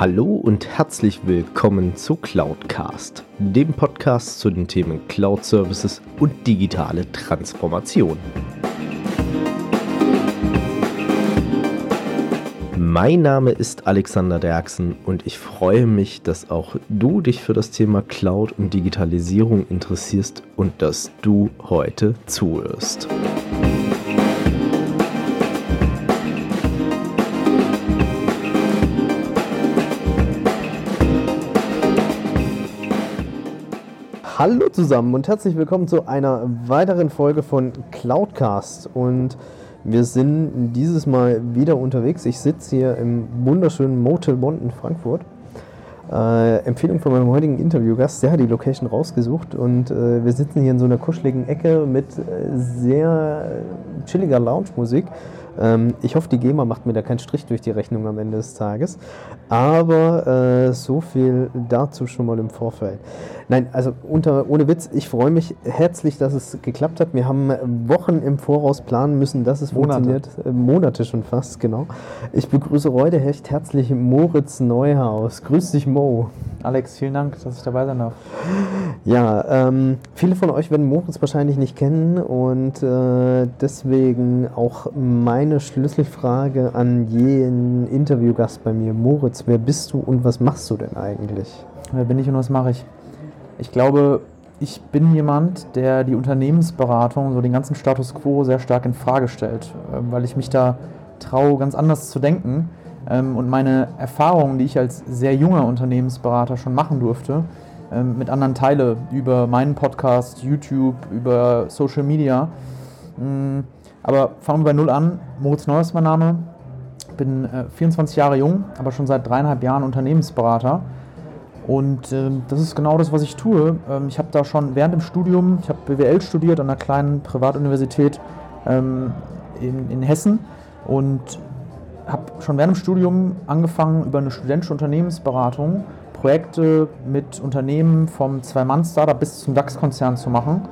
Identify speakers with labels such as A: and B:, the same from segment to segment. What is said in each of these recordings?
A: Hallo und herzlich willkommen zu Cloudcast, dem Podcast zu den Themen Cloud Services und digitale Transformation. Mein Name ist Alexander Derksen und ich freue mich, dass auch du dich für das Thema Cloud und Digitalisierung interessierst und dass du heute zuhörst. Hallo zusammen und herzlich willkommen zu einer weiteren Folge von Cloudcast. Und wir sind dieses Mal wieder unterwegs. Ich sitze hier im wunderschönen Motel Bond in Frankfurt. Äh, Empfehlung von meinem heutigen Interviewgast, der hat die Location rausgesucht und äh, wir sitzen hier in so einer kuscheligen Ecke mit äh, sehr chilliger Lounge-Musik. Ähm, ich hoffe, die GEMA macht mir da keinen Strich durch die Rechnung am Ende des Tages. Aber äh, so viel dazu schon mal im Vorfeld. Nein, also unter, ohne Witz, ich freue mich herzlich, dass es geklappt hat. Wir haben Wochen im Voraus planen müssen, dass es Monate. funktioniert. Äh, Monate schon fast, genau. Ich begrüße heute recht herzlich Moritz Neuhaus. Grüß dich, Mo.
B: Alex, vielen Dank, dass ich dabei sein darf.
A: Ja, ähm, viele von euch werden Moritz wahrscheinlich nicht kennen und äh, deswegen auch meine Schlüsselfrage an jeden Interviewgast bei mir. Moritz, wer bist du und was machst du denn eigentlich?
B: Wer bin ich und was mache ich? Ich glaube, ich bin jemand, der die Unternehmensberatung, so den ganzen Status quo sehr stark in Frage stellt, ähm, weil ich mich da traue, ganz anders zu denken. Ähm, und meine Erfahrungen, die ich als sehr junger Unternehmensberater schon machen durfte, ähm, mit anderen teile über meinen Podcast, YouTube, über Social Media. Aber fangen wir bei Null an. Moritz Neuer ist mein Name. Bin 24 äh, Jahre jung, aber schon seit dreieinhalb Jahren Unternehmensberater und ähm, das ist genau das, was ich tue. Ähm, ich habe da schon während dem Studium, ich habe BWL studiert an einer kleinen Privatuniversität ähm, in, in Hessen und habe schon während dem Studium angefangen, über eine studentische Unternehmensberatung Projekte mit Unternehmen vom Zwei-Mann-Startup bis zum DAX-Konzern zu machen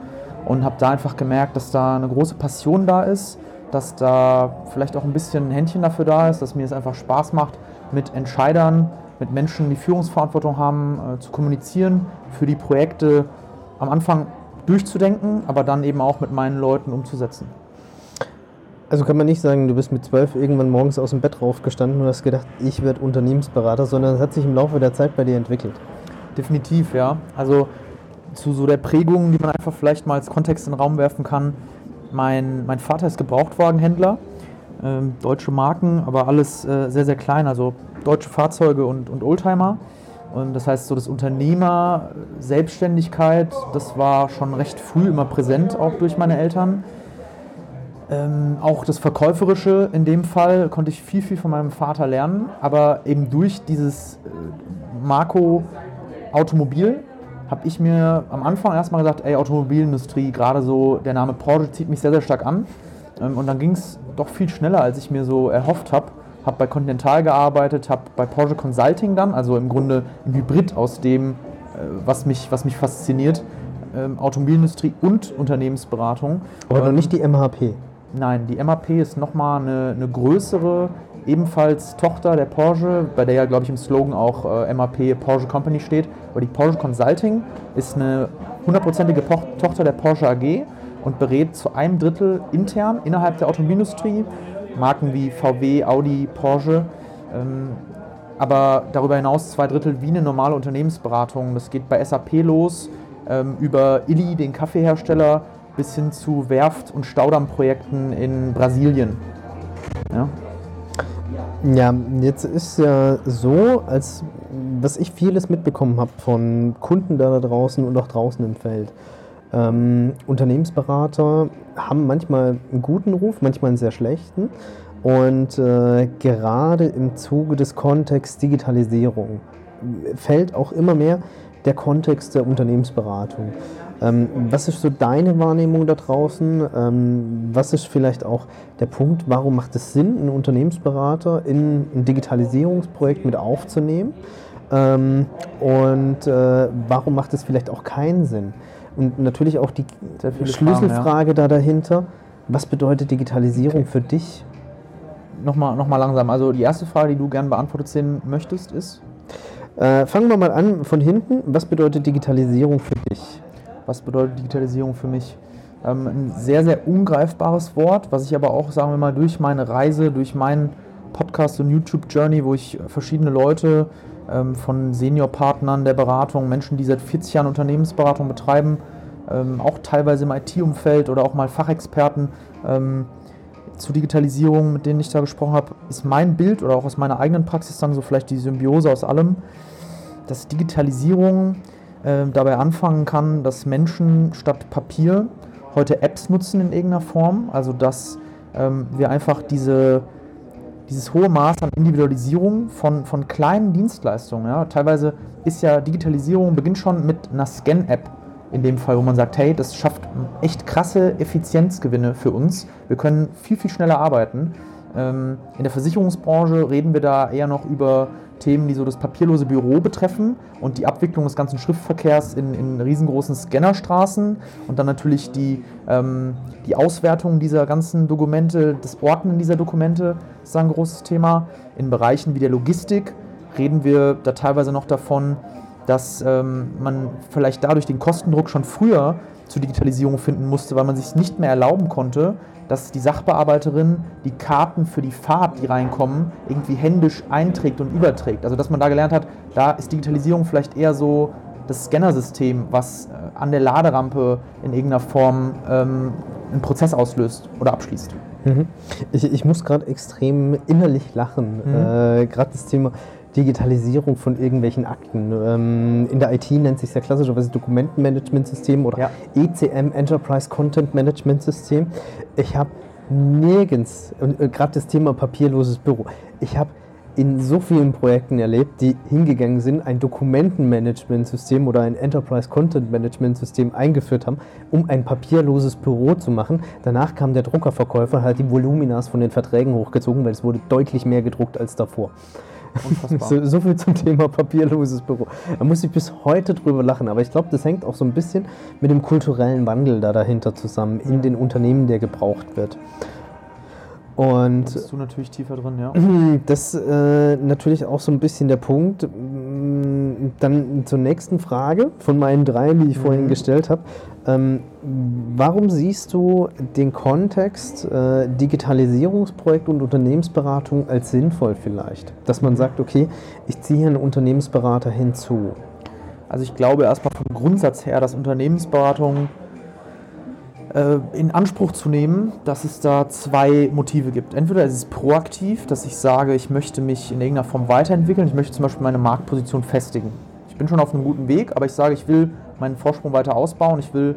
B: und habe da einfach gemerkt, dass da eine große Passion da ist, dass da vielleicht auch ein bisschen ein Händchen dafür da ist, dass mir es einfach Spaß macht, mit Entscheidern mit Menschen, die Führungsverantwortung haben, äh, zu kommunizieren, für die Projekte am Anfang durchzudenken, aber dann eben auch mit meinen Leuten umzusetzen.
A: Also kann man nicht sagen, du bist mit zwölf irgendwann morgens aus dem Bett raufgestanden und hast gedacht, ich werde Unternehmensberater, sondern es hat sich im Laufe der Zeit bei dir entwickelt.
B: Definitiv, ja. Also zu so der Prägung, die man einfach vielleicht mal als Kontext in den Raum werfen kann. Mein, mein Vater ist Gebrauchtwagenhändler, äh, deutsche Marken, aber alles äh, sehr, sehr klein, also deutsche Fahrzeuge und, und Oldtimer. Und das heißt, so das Unternehmer, Selbstständigkeit, das war schon recht früh immer präsent, auch durch meine Eltern. Ähm, auch das Verkäuferische in dem Fall konnte ich viel, viel von meinem Vater lernen, aber eben durch dieses äh, Marco Automobil habe ich mir am Anfang erstmal gesagt, ey, Automobilindustrie, gerade so der Name Porsche zieht mich sehr, sehr stark an. Ähm, und dann ging es doch viel schneller, als ich mir so erhofft habe habe bei Continental gearbeitet, habe bei Porsche Consulting dann, also im Grunde ein Hybrid aus dem, äh, was mich, was mich fasziniert, ähm, Automobilindustrie und Unternehmensberatung.
A: Aber noch nicht die MHP.
B: Nein, die MHP ist nochmal eine, eine größere, ebenfalls Tochter der Porsche, bei der ja, glaube ich, im Slogan auch äh, MHP Porsche Company steht. Aber die Porsche Consulting ist eine hundertprozentige Tochter der Porsche AG und berät zu einem Drittel intern innerhalb der Automobilindustrie Marken wie VW, Audi, Porsche. Ähm, aber darüber hinaus zwei Drittel wie eine normale Unternehmensberatung. Das geht bei SAP los, ähm, über Illy, den Kaffeehersteller, bis hin zu Werft- und Staudammprojekten in Brasilien.
A: Ja. Ja, jetzt ist ja so, als was ich vieles mitbekommen habe von Kunden da draußen und auch draußen im Feld. Ähm, Unternehmensberater haben manchmal einen guten Ruf, manchmal einen sehr schlechten. Und äh, gerade im Zuge des Kontexts Digitalisierung fällt auch immer mehr der Kontext der Unternehmensberatung. Ähm, was ist so deine Wahrnehmung da draußen? Ähm, was ist vielleicht auch der Punkt, warum macht es Sinn, einen Unternehmensberater in ein Digitalisierungsprojekt mit aufzunehmen? Ähm, und äh, warum macht es vielleicht auch keinen Sinn? Und natürlich auch die Schlüsselfrage Fragen, ja. da dahinter. Was bedeutet Digitalisierung okay. für dich?
B: Nochmal, nochmal langsam. Also die erste Frage, die du gerne beantwortet sehen möchtest, ist?
A: Äh, fangen wir mal an von hinten. Was bedeutet Digitalisierung für dich?
B: Was bedeutet Digitalisierung für mich? Ähm, ein sehr, sehr ungreifbares Wort, was ich aber auch, sagen wir mal, durch meine Reise, durch meinen Podcast und YouTube-Journey, wo ich verschiedene Leute ähm, von Seniorpartnern der Beratung, Menschen, die seit 40 Jahren Unternehmensberatung betreiben, ähm, auch teilweise im IT-Umfeld oder auch mal Fachexperten ähm, zu Digitalisierung, mit denen ich da gesprochen habe, ist mein Bild oder auch aus meiner eigenen Praxis dann so vielleicht die Symbiose aus allem, dass Digitalisierung äh, dabei anfangen kann, dass Menschen statt Papier heute Apps nutzen in irgendeiner Form, also dass ähm, wir einfach diese dieses hohe Maß an Individualisierung von, von kleinen Dienstleistungen. Ja. Teilweise ist ja Digitalisierung beginnt schon mit einer Scan-App in dem Fall, wo man sagt, hey, das schafft echt krasse Effizienzgewinne für uns. Wir können viel, viel schneller arbeiten. Ähm, in der Versicherungsbranche reden wir da eher noch über Themen, die so das papierlose Büro betreffen und die Abwicklung des ganzen Schriftverkehrs in, in riesengroßen Scannerstraßen und dann natürlich die, ähm, die Auswertung dieser ganzen Dokumente, das Ordnen dieser Dokumente ist ein großes Thema. In Bereichen wie der Logistik reden wir da teilweise noch davon, dass ähm, man vielleicht dadurch den Kostendruck schon früher zur Digitalisierung finden musste, weil man sich nicht mehr erlauben konnte, dass die Sachbearbeiterin die Karten für die Fahrt, die reinkommen, irgendwie händisch einträgt und überträgt. Also dass man da gelernt hat, da ist Digitalisierung vielleicht eher so das Scannersystem, was äh, an der Laderampe in irgendeiner Form ähm, einen Prozess auslöst oder abschließt.
A: Mhm. Ich, ich muss gerade extrem innerlich lachen. Mhm. Äh, gerade das Thema Digitalisierung von irgendwelchen Akten. Ähm, in der IT nennt sich ja klassischerweise Dokumentenmanagementsystem oder ja. ECM, Enterprise Content Management System. Ich habe nirgends, äh, gerade das Thema papierloses Büro, ich habe in so vielen Projekten erlebt, die hingegangen sind, ein Dokumentenmanagementsystem oder ein Enterprise Content Management System eingeführt haben, um ein papierloses Büro zu machen. Danach kam der Druckerverkäufer, hat die Voluminas von den Verträgen hochgezogen, weil es wurde deutlich mehr gedruckt als davor. So, so, viel zum Thema papierloses Büro. Da muss ich bis heute drüber lachen, aber ich glaube, das hängt auch so ein bisschen mit dem kulturellen Wandel da dahinter zusammen in den Unternehmen, der gebraucht wird. Und
B: da bist du natürlich tiefer drin, ja.
A: Das ist äh, natürlich auch so ein bisschen der Punkt. Mm, dann zur nächsten Frage von meinen drei, die ich mhm. vorhin gestellt habe. Ähm, warum siehst du den Kontext äh, Digitalisierungsprojekt und Unternehmensberatung als sinnvoll vielleicht? Dass man sagt, okay, ich ziehe hier einen Unternehmensberater hinzu.
B: Also ich glaube erstmal vom Grundsatz her, dass Unternehmensberatung in Anspruch zu nehmen, dass es da zwei Motive gibt. Entweder ist es proaktiv, dass ich sage, ich möchte mich in irgendeiner Form weiterentwickeln, ich möchte zum Beispiel meine Marktposition festigen. Ich bin schon auf einem guten Weg, aber ich sage, ich will meinen Vorsprung weiter ausbauen, ich will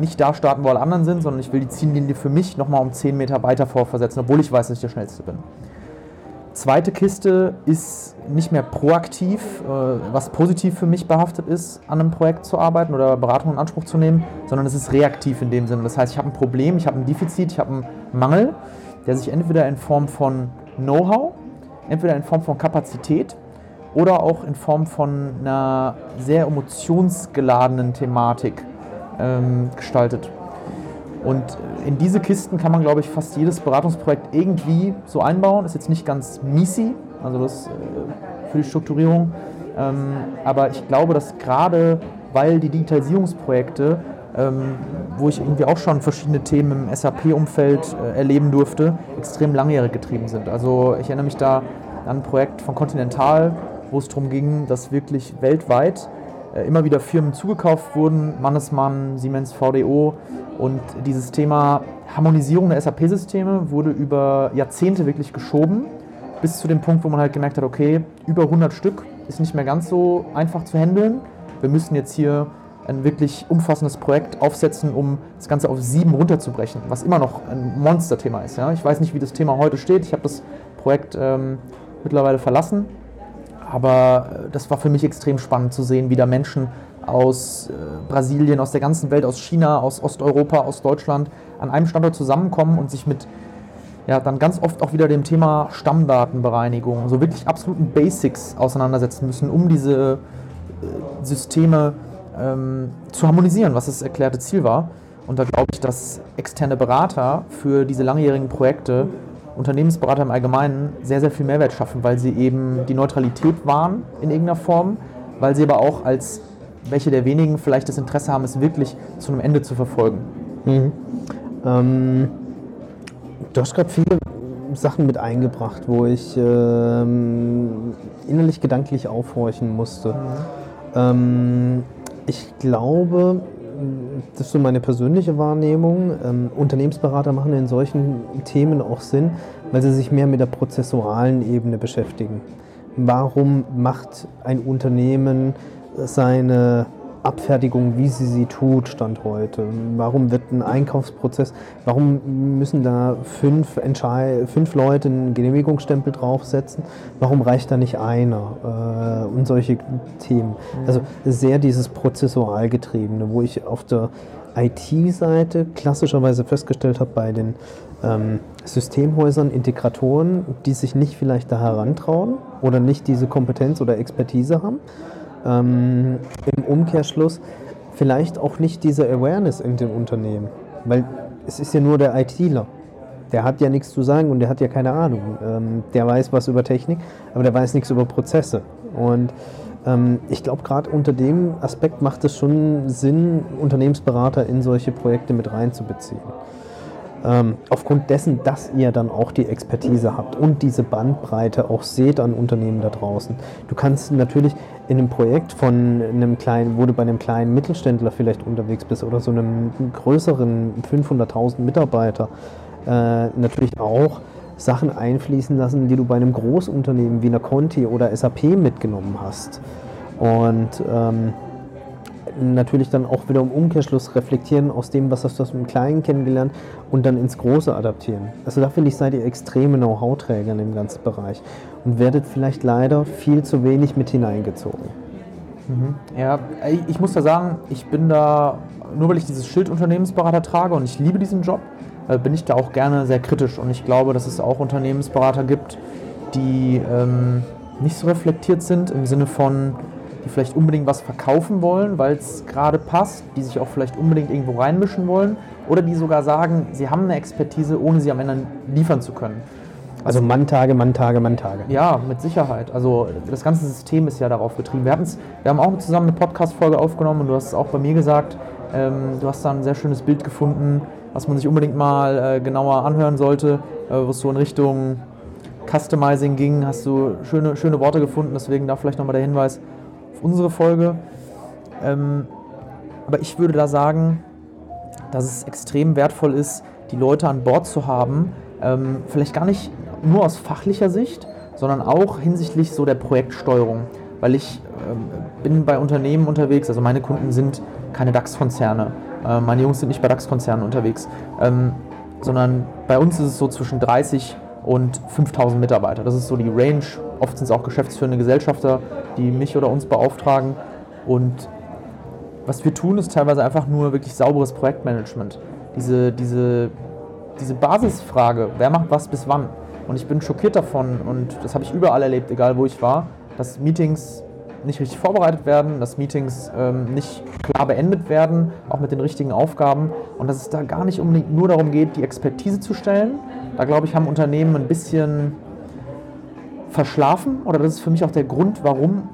B: nicht da starten, wo alle anderen sind, sondern ich will die Ziellinie für mich nochmal um 10 Meter weiter vorversetzen, obwohl ich weiß, dass ich der Schnellste bin. Zweite Kiste ist nicht mehr proaktiv, äh, was positiv für mich behaftet ist, an einem Projekt zu arbeiten oder Beratung in Anspruch zu nehmen, sondern es ist reaktiv in dem Sinne. Das heißt, ich habe ein Problem, ich habe ein Defizit, ich habe einen Mangel, der sich entweder in Form von Know-how, entweder in Form von Kapazität oder auch in Form von einer sehr emotionsgeladenen Thematik ähm, gestaltet. Und in diese Kisten kann man, glaube ich, fast jedes Beratungsprojekt irgendwie so einbauen. Ist jetzt nicht ganz MISI, also das äh, für die Strukturierung. Ähm, aber ich glaube, dass gerade weil die Digitalisierungsprojekte, ähm, wo ich irgendwie auch schon verschiedene Themen im SAP-Umfeld äh, erleben durfte, extrem langjährig getrieben sind. Also ich erinnere mich da an ein Projekt von Continental, wo es darum ging, dass wirklich weltweit immer wieder Firmen zugekauft wurden, Mannesmann, Siemens, VDO. Und dieses Thema Harmonisierung der SAP-Systeme wurde über Jahrzehnte wirklich geschoben, bis zu dem Punkt, wo man halt gemerkt hat, okay, über 100 Stück ist nicht mehr ganz so einfach zu handeln. Wir müssen jetzt hier ein wirklich umfassendes Projekt aufsetzen, um das Ganze auf sieben runterzubrechen, was immer noch ein Monsterthema ist. Ja? Ich weiß nicht, wie das Thema heute steht. Ich habe das Projekt ähm, mittlerweile verlassen aber äh, das war für mich extrem spannend zu sehen, wie da Menschen aus äh, Brasilien, aus der ganzen Welt, aus China, aus Osteuropa, aus Deutschland an einem Standort zusammenkommen und sich mit ja, dann ganz oft auch wieder dem Thema Stammdatenbereinigung, so wirklich absoluten Basics auseinandersetzen müssen, um diese äh, Systeme ähm, zu harmonisieren, was das erklärte Ziel war. Und da glaube ich, dass externe Berater für diese langjährigen Projekte Unternehmensberater im Allgemeinen sehr, sehr viel Mehrwert schaffen, weil sie eben die Neutralität wahren in irgendeiner Form, weil sie aber auch als welche der wenigen vielleicht das Interesse haben, es wirklich zu einem Ende zu verfolgen. Mhm.
A: Ähm, du hast gerade viele Sachen mit eingebracht, wo ich ähm, innerlich gedanklich aufhorchen musste. Mhm. Ähm, ich glaube, das ist so meine persönliche Wahrnehmung. Ähm, Unternehmensberater machen in solchen Themen auch Sinn, weil sie sich mehr mit der prozessualen Ebene beschäftigen. Warum macht ein Unternehmen seine Abfertigung, wie sie sie tut, Stand heute? Warum wird ein Einkaufsprozess, warum müssen da fünf, Entschei fünf Leute einen Genehmigungsstempel draufsetzen? Warum reicht da nicht einer? Äh, und solche Themen. Mhm. Also sehr dieses prozessual getriebene, wo ich auf der IT-Seite klassischerweise festgestellt habe bei den ähm, Systemhäusern, Integratoren, die sich nicht vielleicht da herantrauen oder nicht diese Kompetenz oder Expertise haben ähm, im Umkehrschluss vielleicht auch nicht diese Awareness in den Unternehmen. Weil es ist ja nur der ITler. Der hat ja nichts zu sagen und der hat ja keine Ahnung. Ähm, der weiß was über Technik, aber der weiß nichts über Prozesse. Und ähm, ich glaube, gerade unter dem Aspekt macht es schon Sinn, Unternehmensberater in solche Projekte mit reinzubeziehen. Ähm, aufgrund dessen, dass ihr dann auch die Expertise habt und diese Bandbreite auch seht an Unternehmen da draußen. Du kannst natürlich in einem Projekt von einem kleinen, wo du bei einem kleinen Mittelständler vielleicht unterwegs bist oder so einem größeren 500.000 Mitarbeiter, äh, natürlich auch Sachen einfließen lassen, die du bei einem Großunternehmen wie einer Conti oder SAP mitgenommen hast. Und ähm, natürlich dann auch wieder im Umkehrschluss reflektieren aus dem, was hast du aus dem Kleinen kennengelernt und dann ins Große adaptieren. Also da finde ich, seid ihr extreme Know-how-Träger in dem ganzen Bereich und werdet vielleicht leider viel zu wenig mit hineingezogen.
B: Mhm. Ja, ich muss da sagen, ich bin da, nur weil ich dieses Schild Unternehmensberater trage und ich liebe diesen Job, äh, bin ich da auch gerne sehr kritisch und ich glaube, dass es auch Unternehmensberater gibt, die ähm, nicht so reflektiert sind im Sinne von, die vielleicht unbedingt was verkaufen wollen, weil es gerade passt, die sich auch vielleicht unbedingt irgendwo reinmischen wollen oder die sogar sagen, sie haben eine Expertise, ohne sie am Ende liefern zu können.
A: Also Manntage, Manntage, Manntage.
B: Ja, mit Sicherheit. Also das ganze System ist ja darauf getrieben. Wir, wir haben auch zusammen eine Podcast-Folge aufgenommen und du hast es auch bei mir gesagt, ähm, du hast da ein sehr schönes Bild gefunden, was man sich unbedingt mal äh, genauer anhören sollte, äh, wo es so in Richtung Customizing ging, hast du schöne, schöne Worte gefunden, deswegen da vielleicht nochmal der Hinweis, unsere Folge. Ähm, aber ich würde da sagen, dass es extrem wertvoll ist, die Leute an Bord zu haben, ähm, vielleicht gar nicht nur aus fachlicher Sicht, sondern auch hinsichtlich so der Projektsteuerung. Weil ich ähm, bin bei Unternehmen unterwegs, also meine Kunden sind keine DAX-Konzerne, äh, meine Jungs sind nicht bei DAX-Konzernen unterwegs, ähm, sondern bei uns ist es so zwischen 30 und 5000 Mitarbeiter. Das ist so die Range. Oft sind es auch geschäftsführende Gesellschafter, die mich oder uns beauftragen. Und was wir tun, ist teilweise einfach nur wirklich sauberes Projektmanagement. Diese, diese, diese Basisfrage, wer macht was bis wann? Und ich bin schockiert davon und das habe ich überall erlebt, egal wo ich war, dass Meetings nicht richtig vorbereitet werden, dass Meetings ähm, nicht klar beendet werden, auch mit den richtigen Aufgaben und dass es da gar nicht unbedingt nur darum geht, die Expertise zu stellen. Da glaube ich, haben Unternehmen ein bisschen verschlafen oder das ist für mich auch der Grund, warum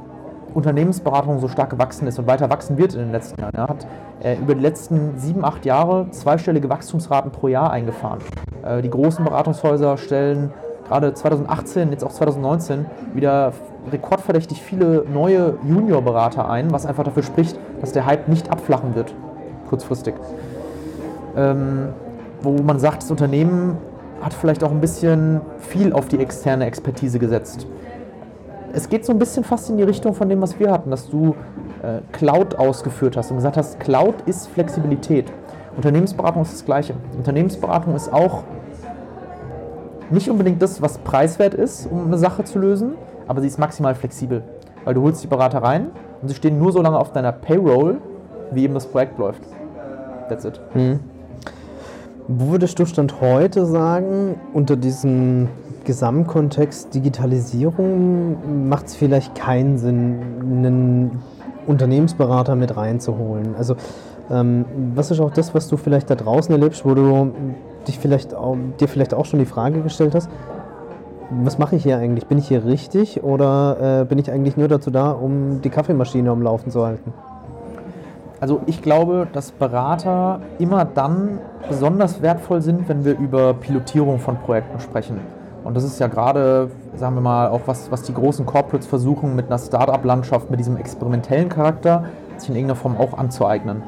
B: Unternehmensberatung so stark gewachsen ist und weiter wachsen wird in den letzten Jahren. Er hat äh, über die letzten sieben, acht Jahre zweistellige Wachstumsraten pro Jahr eingefahren. Äh, die großen Beratungshäuser stellen gerade 2018, jetzt auch 2019 wieder rekordverdächtig viele neue Juniorberater ein, was einfach dafür spricht, dass der Hype nicht abflachen wird, kurzfristig. Ähm, wo man sagt, das Unternehmen hat vielleicht auch ein bisschen viel auf die externe Expertise gesetzt. Es geht so ein bisschen fast in die Richtung von dem, was wir hatten, dass du äh, Cloud ausgeführt hast und gesagt hast, Cloud ist Flexibilität. Unternehmensberatung ist das Gleiche. Unternehmensberatung ist auch nicht unbedingt das, was preiswert ist, um eine Sache zu lösen, aber sie ist maximal flexibel. Weil du holst die Berater rein und sie stehen nur so lange auf deiner Payroll, wie eben das Projekt läuft. That's it. Mhm.
A: Wo würdest du Stand heute sagen, unter diesem Gesamtkontext Digitalisierung macht es vielleicht keinen Sinn, einen Unternehmensberater mit reinzuholen? Also, ähm, was ist auch das, was du vielleicht da draußen erlebst, wo du dich vielleicht auch, dir vielleicht auch schon die Frage gestellt hast, was mache ich hier eigentlich? Bin ich hier richtig oder äh, bin ich eigentlich nur dazu da, um die Kaffeemaschine am Laufen zu halten?
B: Also ich glaube, dass Berater immer dann besonders wertvoll sind, wenn wir über Pilotierung von Projekten sprechen. Und das ist ja gerade, sagen wir mal, auch was, was die großen Corporates versuchen, mit einer Startup-Landschaft, mit diesem experimentellen Charakter, sich in irgendeiner Form auch anzueignen.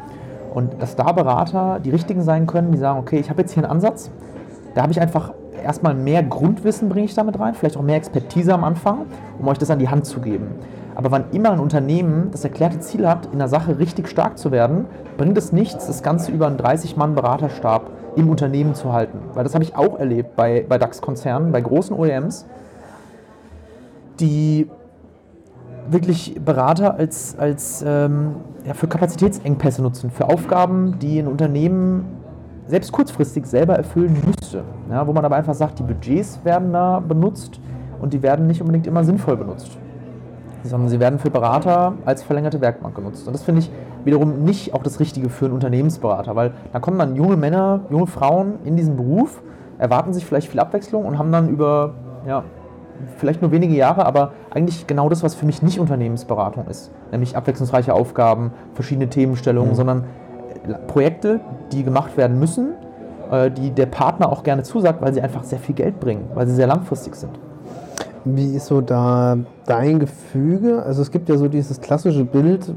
B: Und dass da Berater die richtigen sein können, die sagen, okay, ich habe jetzt hier einen Ansatz, da habe ich einfach erstmal mehr Grundwissen bringe ich damit rein, vielleicht auch mehr Expertise am Anfang, um euch das an die Hand zu geben. Aber wann immer ein Unternehmen das erklärte Ziel hat, in der Sache richtig stark zu werden, bringt es nichts, das Ganze über einen 30-Mann-Beraterstab im Unternehmen zu halten. Weil das habe ich auch erlebt bei, bei DAX-Konzernen, bei großen OEMs, die wirklich Berater als, als ähm, ja, für Kapazitätsengpässe nutzen, für Aufgaben, die ein Unternehmen selbst kurzfristig selber erfüllen müsste. Ja, wo man aber einfach sagt, die Budgets werden da benutzt und die werden nicht unbedingt immer sinnvoll benutzt. Sondern sie werden für Berater als verlängerte Werkbank genutzt. Und das finde ich wiederum nicht auch das Richtige für einen Unternehmensberater, weil da kommen dann junge Männer, junge Frauen in diesen Beruf, erwarten sich vielleicht viel Abwechslung und haben dann über ja, vielleicht nur wenige Jahre, aber eigentlich genau das, was für mich nicht Unternehmensberatung ist. Nämlich abwechslungsreiche Aufgaben, verschiedene Themenstellungen, mhm. sondern Projekte, die gemacht werden müssen, äh, die der Partner auch gerne zusagt, weil sie einfach sehr viel Geld bringen, weil sie sehr langfristig sind.
A: Wie ist so da dein Gefüge? Also es gibt ja so dieses klassische Bild,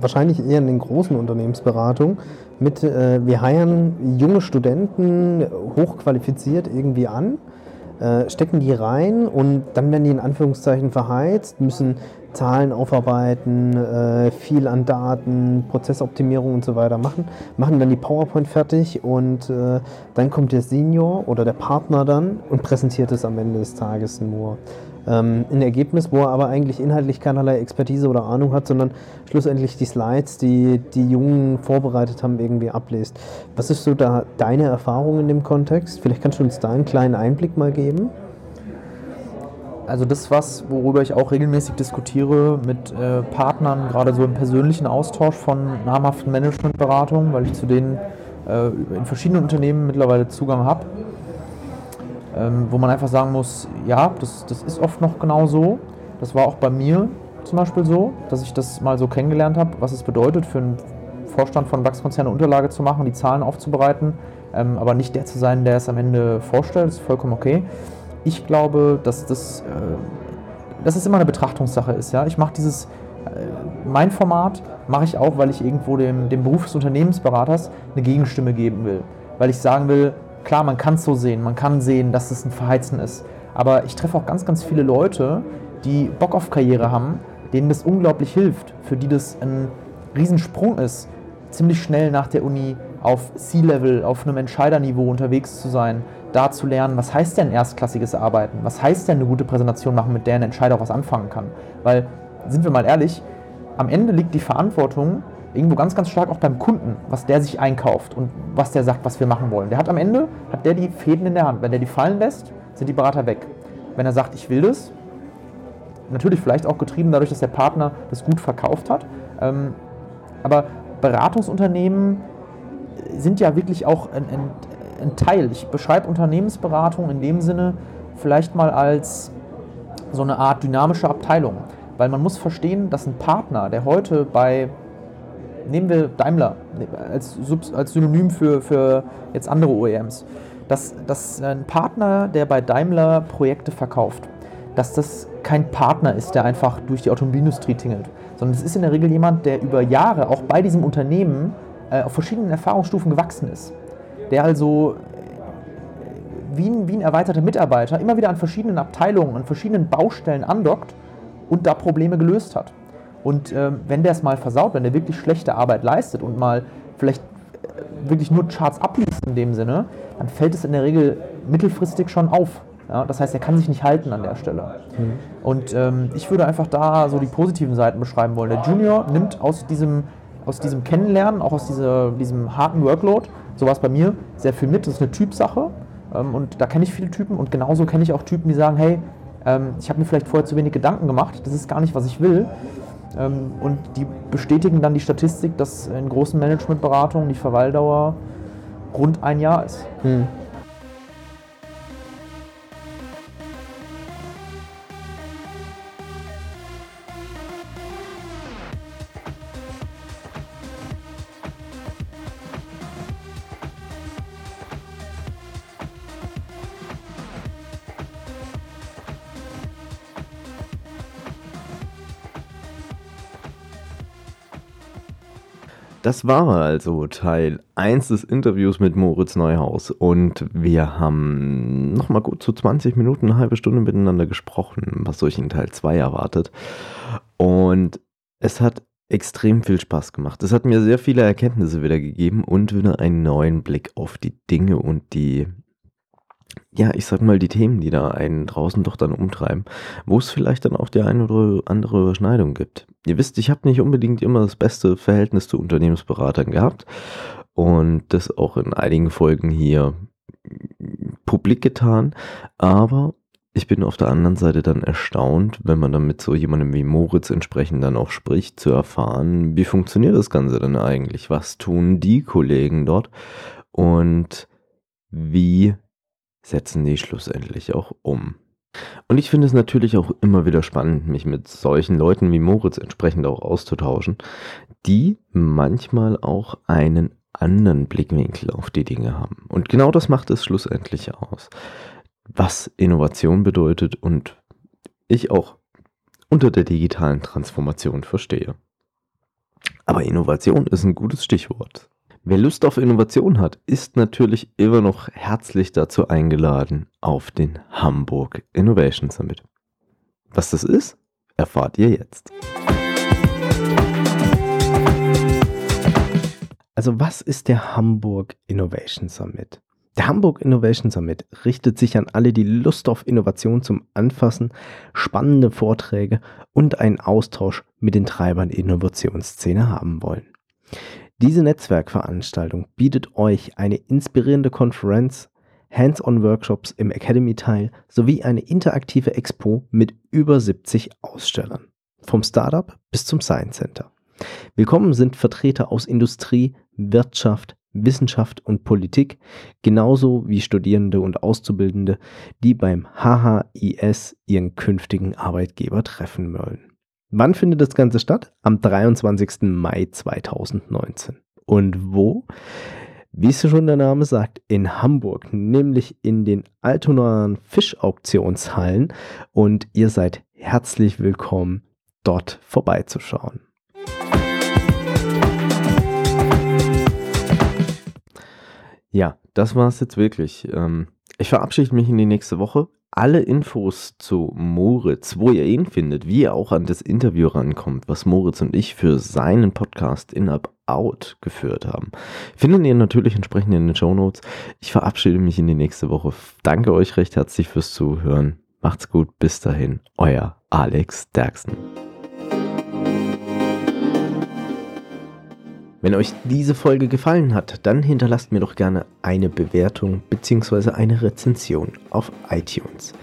A: wahrscheinlich eher in den großen Unternehmensberatungen, mit äh, wir heiern junge Studenten hochqualifiziert irgendwie an, äh, stecken die rein und dann werden die in Anführungszeichen verheizt, müssen Zahlen aufarbeiten, äh, viel an Daten, Prozessoptimierung und so weiter machen, machen dann die PowerPoint fertig und äh, dann kommt der Senior oder der Partner dann und präsentiert es am Ende des Tages nur. Ähm, ein Ergebnis, wo er aber eigentlich inhaltlich keinerlei Expertise oder Ahnung hat, sondern schlussendlich die Slides, die die Jungen vorbereitet haben, irgendwie abliest. Was ist so da deine Erfahrung in dem Kontext? Vielleicht kannst du uns da einen kleinen Einblick mal geben
B: also das, was, worüber ich auch regelmäßig diskutiere mit äh, Partnern, gerade so im persönlichen Austausch von namhaften Managementberatungen, weil ich zu denen äh, in verschiedenen Unternehmen mittlerweile Zugang habe, ähm, wo man einfach sagen muss, ja, das, das ist oft noch genau so. Das war auch bei mir zum Beispiel so, dass ich das mal so kennengelernt habe, was es bedeutet, für einen Vorstand von DAX-Konzernen Unterlage zu machen, die Zahlen aufzubereiten, ähm, aber nicht der zu sein, der es am Ende vorstellt, das ist vollkommen okay ich glaube, dass das, äh, dass es immer eine Betrachtungssache ist. Ja? Ich mache dieses, äh, mein Format mache ich auch, weil ich irgendwo dem, dem Beruf des Unternehmensberaters eine Gegenstimme geben will. Weil ich sagen will, klar, man kann es so sehen, man kann sehen, dass es ein Verheizen ist. Aber ich treffe auch ganz, ganz viele Leute, die Bock auf Karriere haben, denen das unglaublich hilft, für die das ein Riesensprung ist, ziemlich schnell nach der Uni auf C-Level, auf einem Entscheiderniveau unterwegs zu sein, da zu lernen, was heißt denn erstklassiges Arbeiten? Was heißt denn eine gute Präsentation machen, mit der ein Entscheider auch was anfangen kann? Weil, sind wir mal ehrlich, am Ende liegt die Verantwortung irgendwo ganz, ganz stark auch beim Kunden, was der sich einkauft und was der sagt, was wir machen wollen. Der hat am Ende, hat der die Fäden in der Hand. Wenn der die fallen lässt, sind die Berater weg. Wenn er sagt, ich will das, natürlich vielleicht auch getrieben dadurch, dass der Partner das gut verkauft hat, ähm, aber Beratungsunternehmen sind ja wirklich auch ein, ein, ein Teil. Ich beschreibe Unternehmensberatung in dem Sinne vielleicht mal als so eine Art dynamische Abteilung. Weil man muss verstehen, dass ein Partner, der heute bei, nehmen wir Daimler als, als Synonym für, für jetzt andere OEMs, dass, dass ein Partner, der bei Daimler Projekte verkauft, dass das kein Partner ist, der einfach durch die Automobilindustrie tingelt, sondern es ist in der Regel jemand, der über Jahre auch bei diesem Unternehmen äh, auf verschiedenen Erfahrungsstufen gewachsen ist der also wie ein, wie ein erweiterter Mitarbeiter immer wieder an verschiedenen Abteilungen, an verschiedenen Baustellen andockt und da Probleme gelöst hat. Und ähm, wenn der es mal versaut, wenn der wirklich schlechte Arbeit leistet und mal vielleicht äh, wirklich nur Charts abliest in dem Sinne, dann fällt es in der Regel mittelfristig schon auf. Ja, das heißt, er kann sich nicht halten an der Stelle. Mhm. Und ähm, ich würde einfach da so die positiven Seiten beschreiben wollen. Der Junior nimmt aus diesem, aus diesem Kennenlernen, auch aus dieser, diesem harten Workload, so war es bei mir, sehr viel mit. Das ist eine Typsache ähm, und da kenne ich viele Typen und genauso kenne ich auch Typen, die sagen, hey, ähm, ich habe mir vielleicht vorher zu wenig Gedanken gemacht, das ist gar nicht, was ich will. Ähm, und die bestätigen dann die Statistik, dass in großen Managementberatungen die Verweildauer rund ein Jahr ist.
C: Hm. Das war also Teil 1 des Interviews mit Moritz Neuhaus und wir haben nochmal gut zu 20 Minuten, eine halbe Stunde miteinander gesprochen, was euch in Teil 2 erwartet. Und es hat extrem viel Spaß gemacht. Es hat mir sehr viele Erkenntnisse wieder gegeben und wieder einen neuen Blick auf die Dinge und die ja, ich sag mal, die Themen, die da einen draußen doch dann umtreiben, wo es vielleicht dann auch die eine oder andere Überschneidung gibt. Ihr wisst, ich habe nicht unbedingt immer das beste Verhältnis zu Unternehmensberatern gehabt und das auch in einigen Folgen hier publik getan, aber ich bin auf der anderen Seite dann erstaunt, wenn man dann mit so jemandem wie Moritz entsprechend dann auch spricht, zu erfahren, wie funktioniert das Ganze denn eigentlich? Was tun die Kollegen dort? Und wie setzen die schlussendlich auch um. Und ich finde es natürlich auch immer wieder spannend, mich mit solchen Leuten wie Moritz entsprechend auch auszutauschen, die manchmal auch einen anderen Blickwinkel auf die Dinge haben. Und genau das macht es schlussendlich aus. Was Innovation bedeutet und ich auch unter der digitalen Transformation verstehe. Aber Innovation ist ein gutes Stichwort. Wer Lust auf Innovation hat, ist natürlich immer noch herzlich dazu eingeladen auf den Hamburg Innovation Summit. Was das ist, erfahrt ihr jetzt. Also was ist der Hamburg Innovation Summit? Der Hamburg Innovation Summit richtet sich an alle, die Lust auf Innovation zum Anfassen, spannende Vorträge und einen Austausch mit den Treibern der Innovationsszene haben wollen. Diese Netzwerkveranstaltung bietet euch eine inspirierende Konferenz, Hands-on-Workshops im Academy-Teil sowie eine interaktive Expo mit über 70 Ausstellern. Vom Startup bis zum Science Center. Willkommen sind Vertreter aus Industrie, Wirtschaft, Wissenschaft und Politik, genauso wie Studierende und Auszubildende, die beim HHIS ihren künftigen Arbeitgeber treffen wollen. Wann findet das Ganze statt? Am 23. Mai 2019. Und wo? Wie es schon der Name sagt, in Hamburg, nämlich in den Altonaer Fischauktionshallen. Und ihr seid herzlich willkommen, dort vorbeizuschauen. Ja, das war es jetzt wirklich. Ähm, ich verabschiede mich in die nächste Woche alle Infos zu Moritz, wo ihr ihn findet, wie er auch an das Interview rankommt, was Moritz und ich für seinen Podcast In Up Out geführt haben, findet ihr natürlich entsprechend in den Show Notes. Ich verabschiede mich in die nächste Woche. Danke euch recht herzlich fürs Zuhören. Macht's gut, bis dahin, euer Alex Derksen. Wenn euch diese Folge gefallen hat, dann hinterlasst mir doch gerne eine Bewertung bzw. eine Rezension auf iTunes.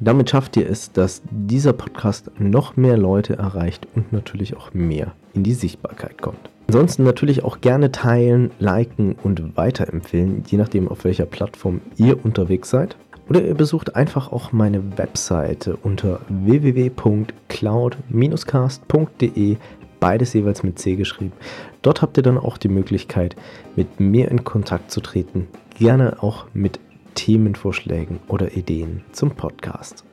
C: Damit schafft ihr es, dass dieser Podcast noch mehr Leute erreicht und natürlich auch mehr in die Sichtbarkeit kommt. Ansonsten natürlich auch gerne teilen, liken und weiterempfehlen, je nachdem auf welcher Plattform ihr unterwegs seid. Oder ihr besucht einfach auch meine Webseite unter www.cloud-cast.de beides jeweils mit C geschrieben. Dort habt ihr dann auch die Möglichkeit, mit mir in Kontakt zu treten, gerne auch mit Themenvorschlägen oder Ideen zum Podcast.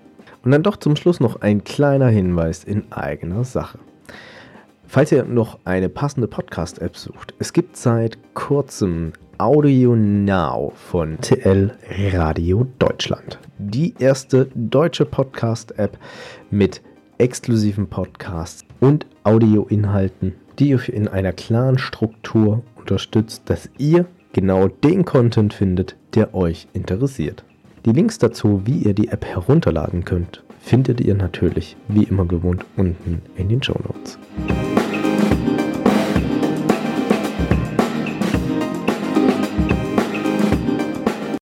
C: Und dann doch zum Schluss noch ein kleiner Hinweis in eigener Sache. Falls ihr noch eine passende Podcast-App sucht, es gibt seit kurzem Audio Now von TL Radio Deutschland. Die erste deutsche Podcast-App mit exklusiven Podcasts und Audioinhalten, die euch in einer klaren Struktur unterstützt, dass ihr genau den Content findet, der euch interessiert. Die Links dazu, wie ihr die App herunterladen könnt, findet ihr natürlich wie immer gewohnt unten in den Show Notes.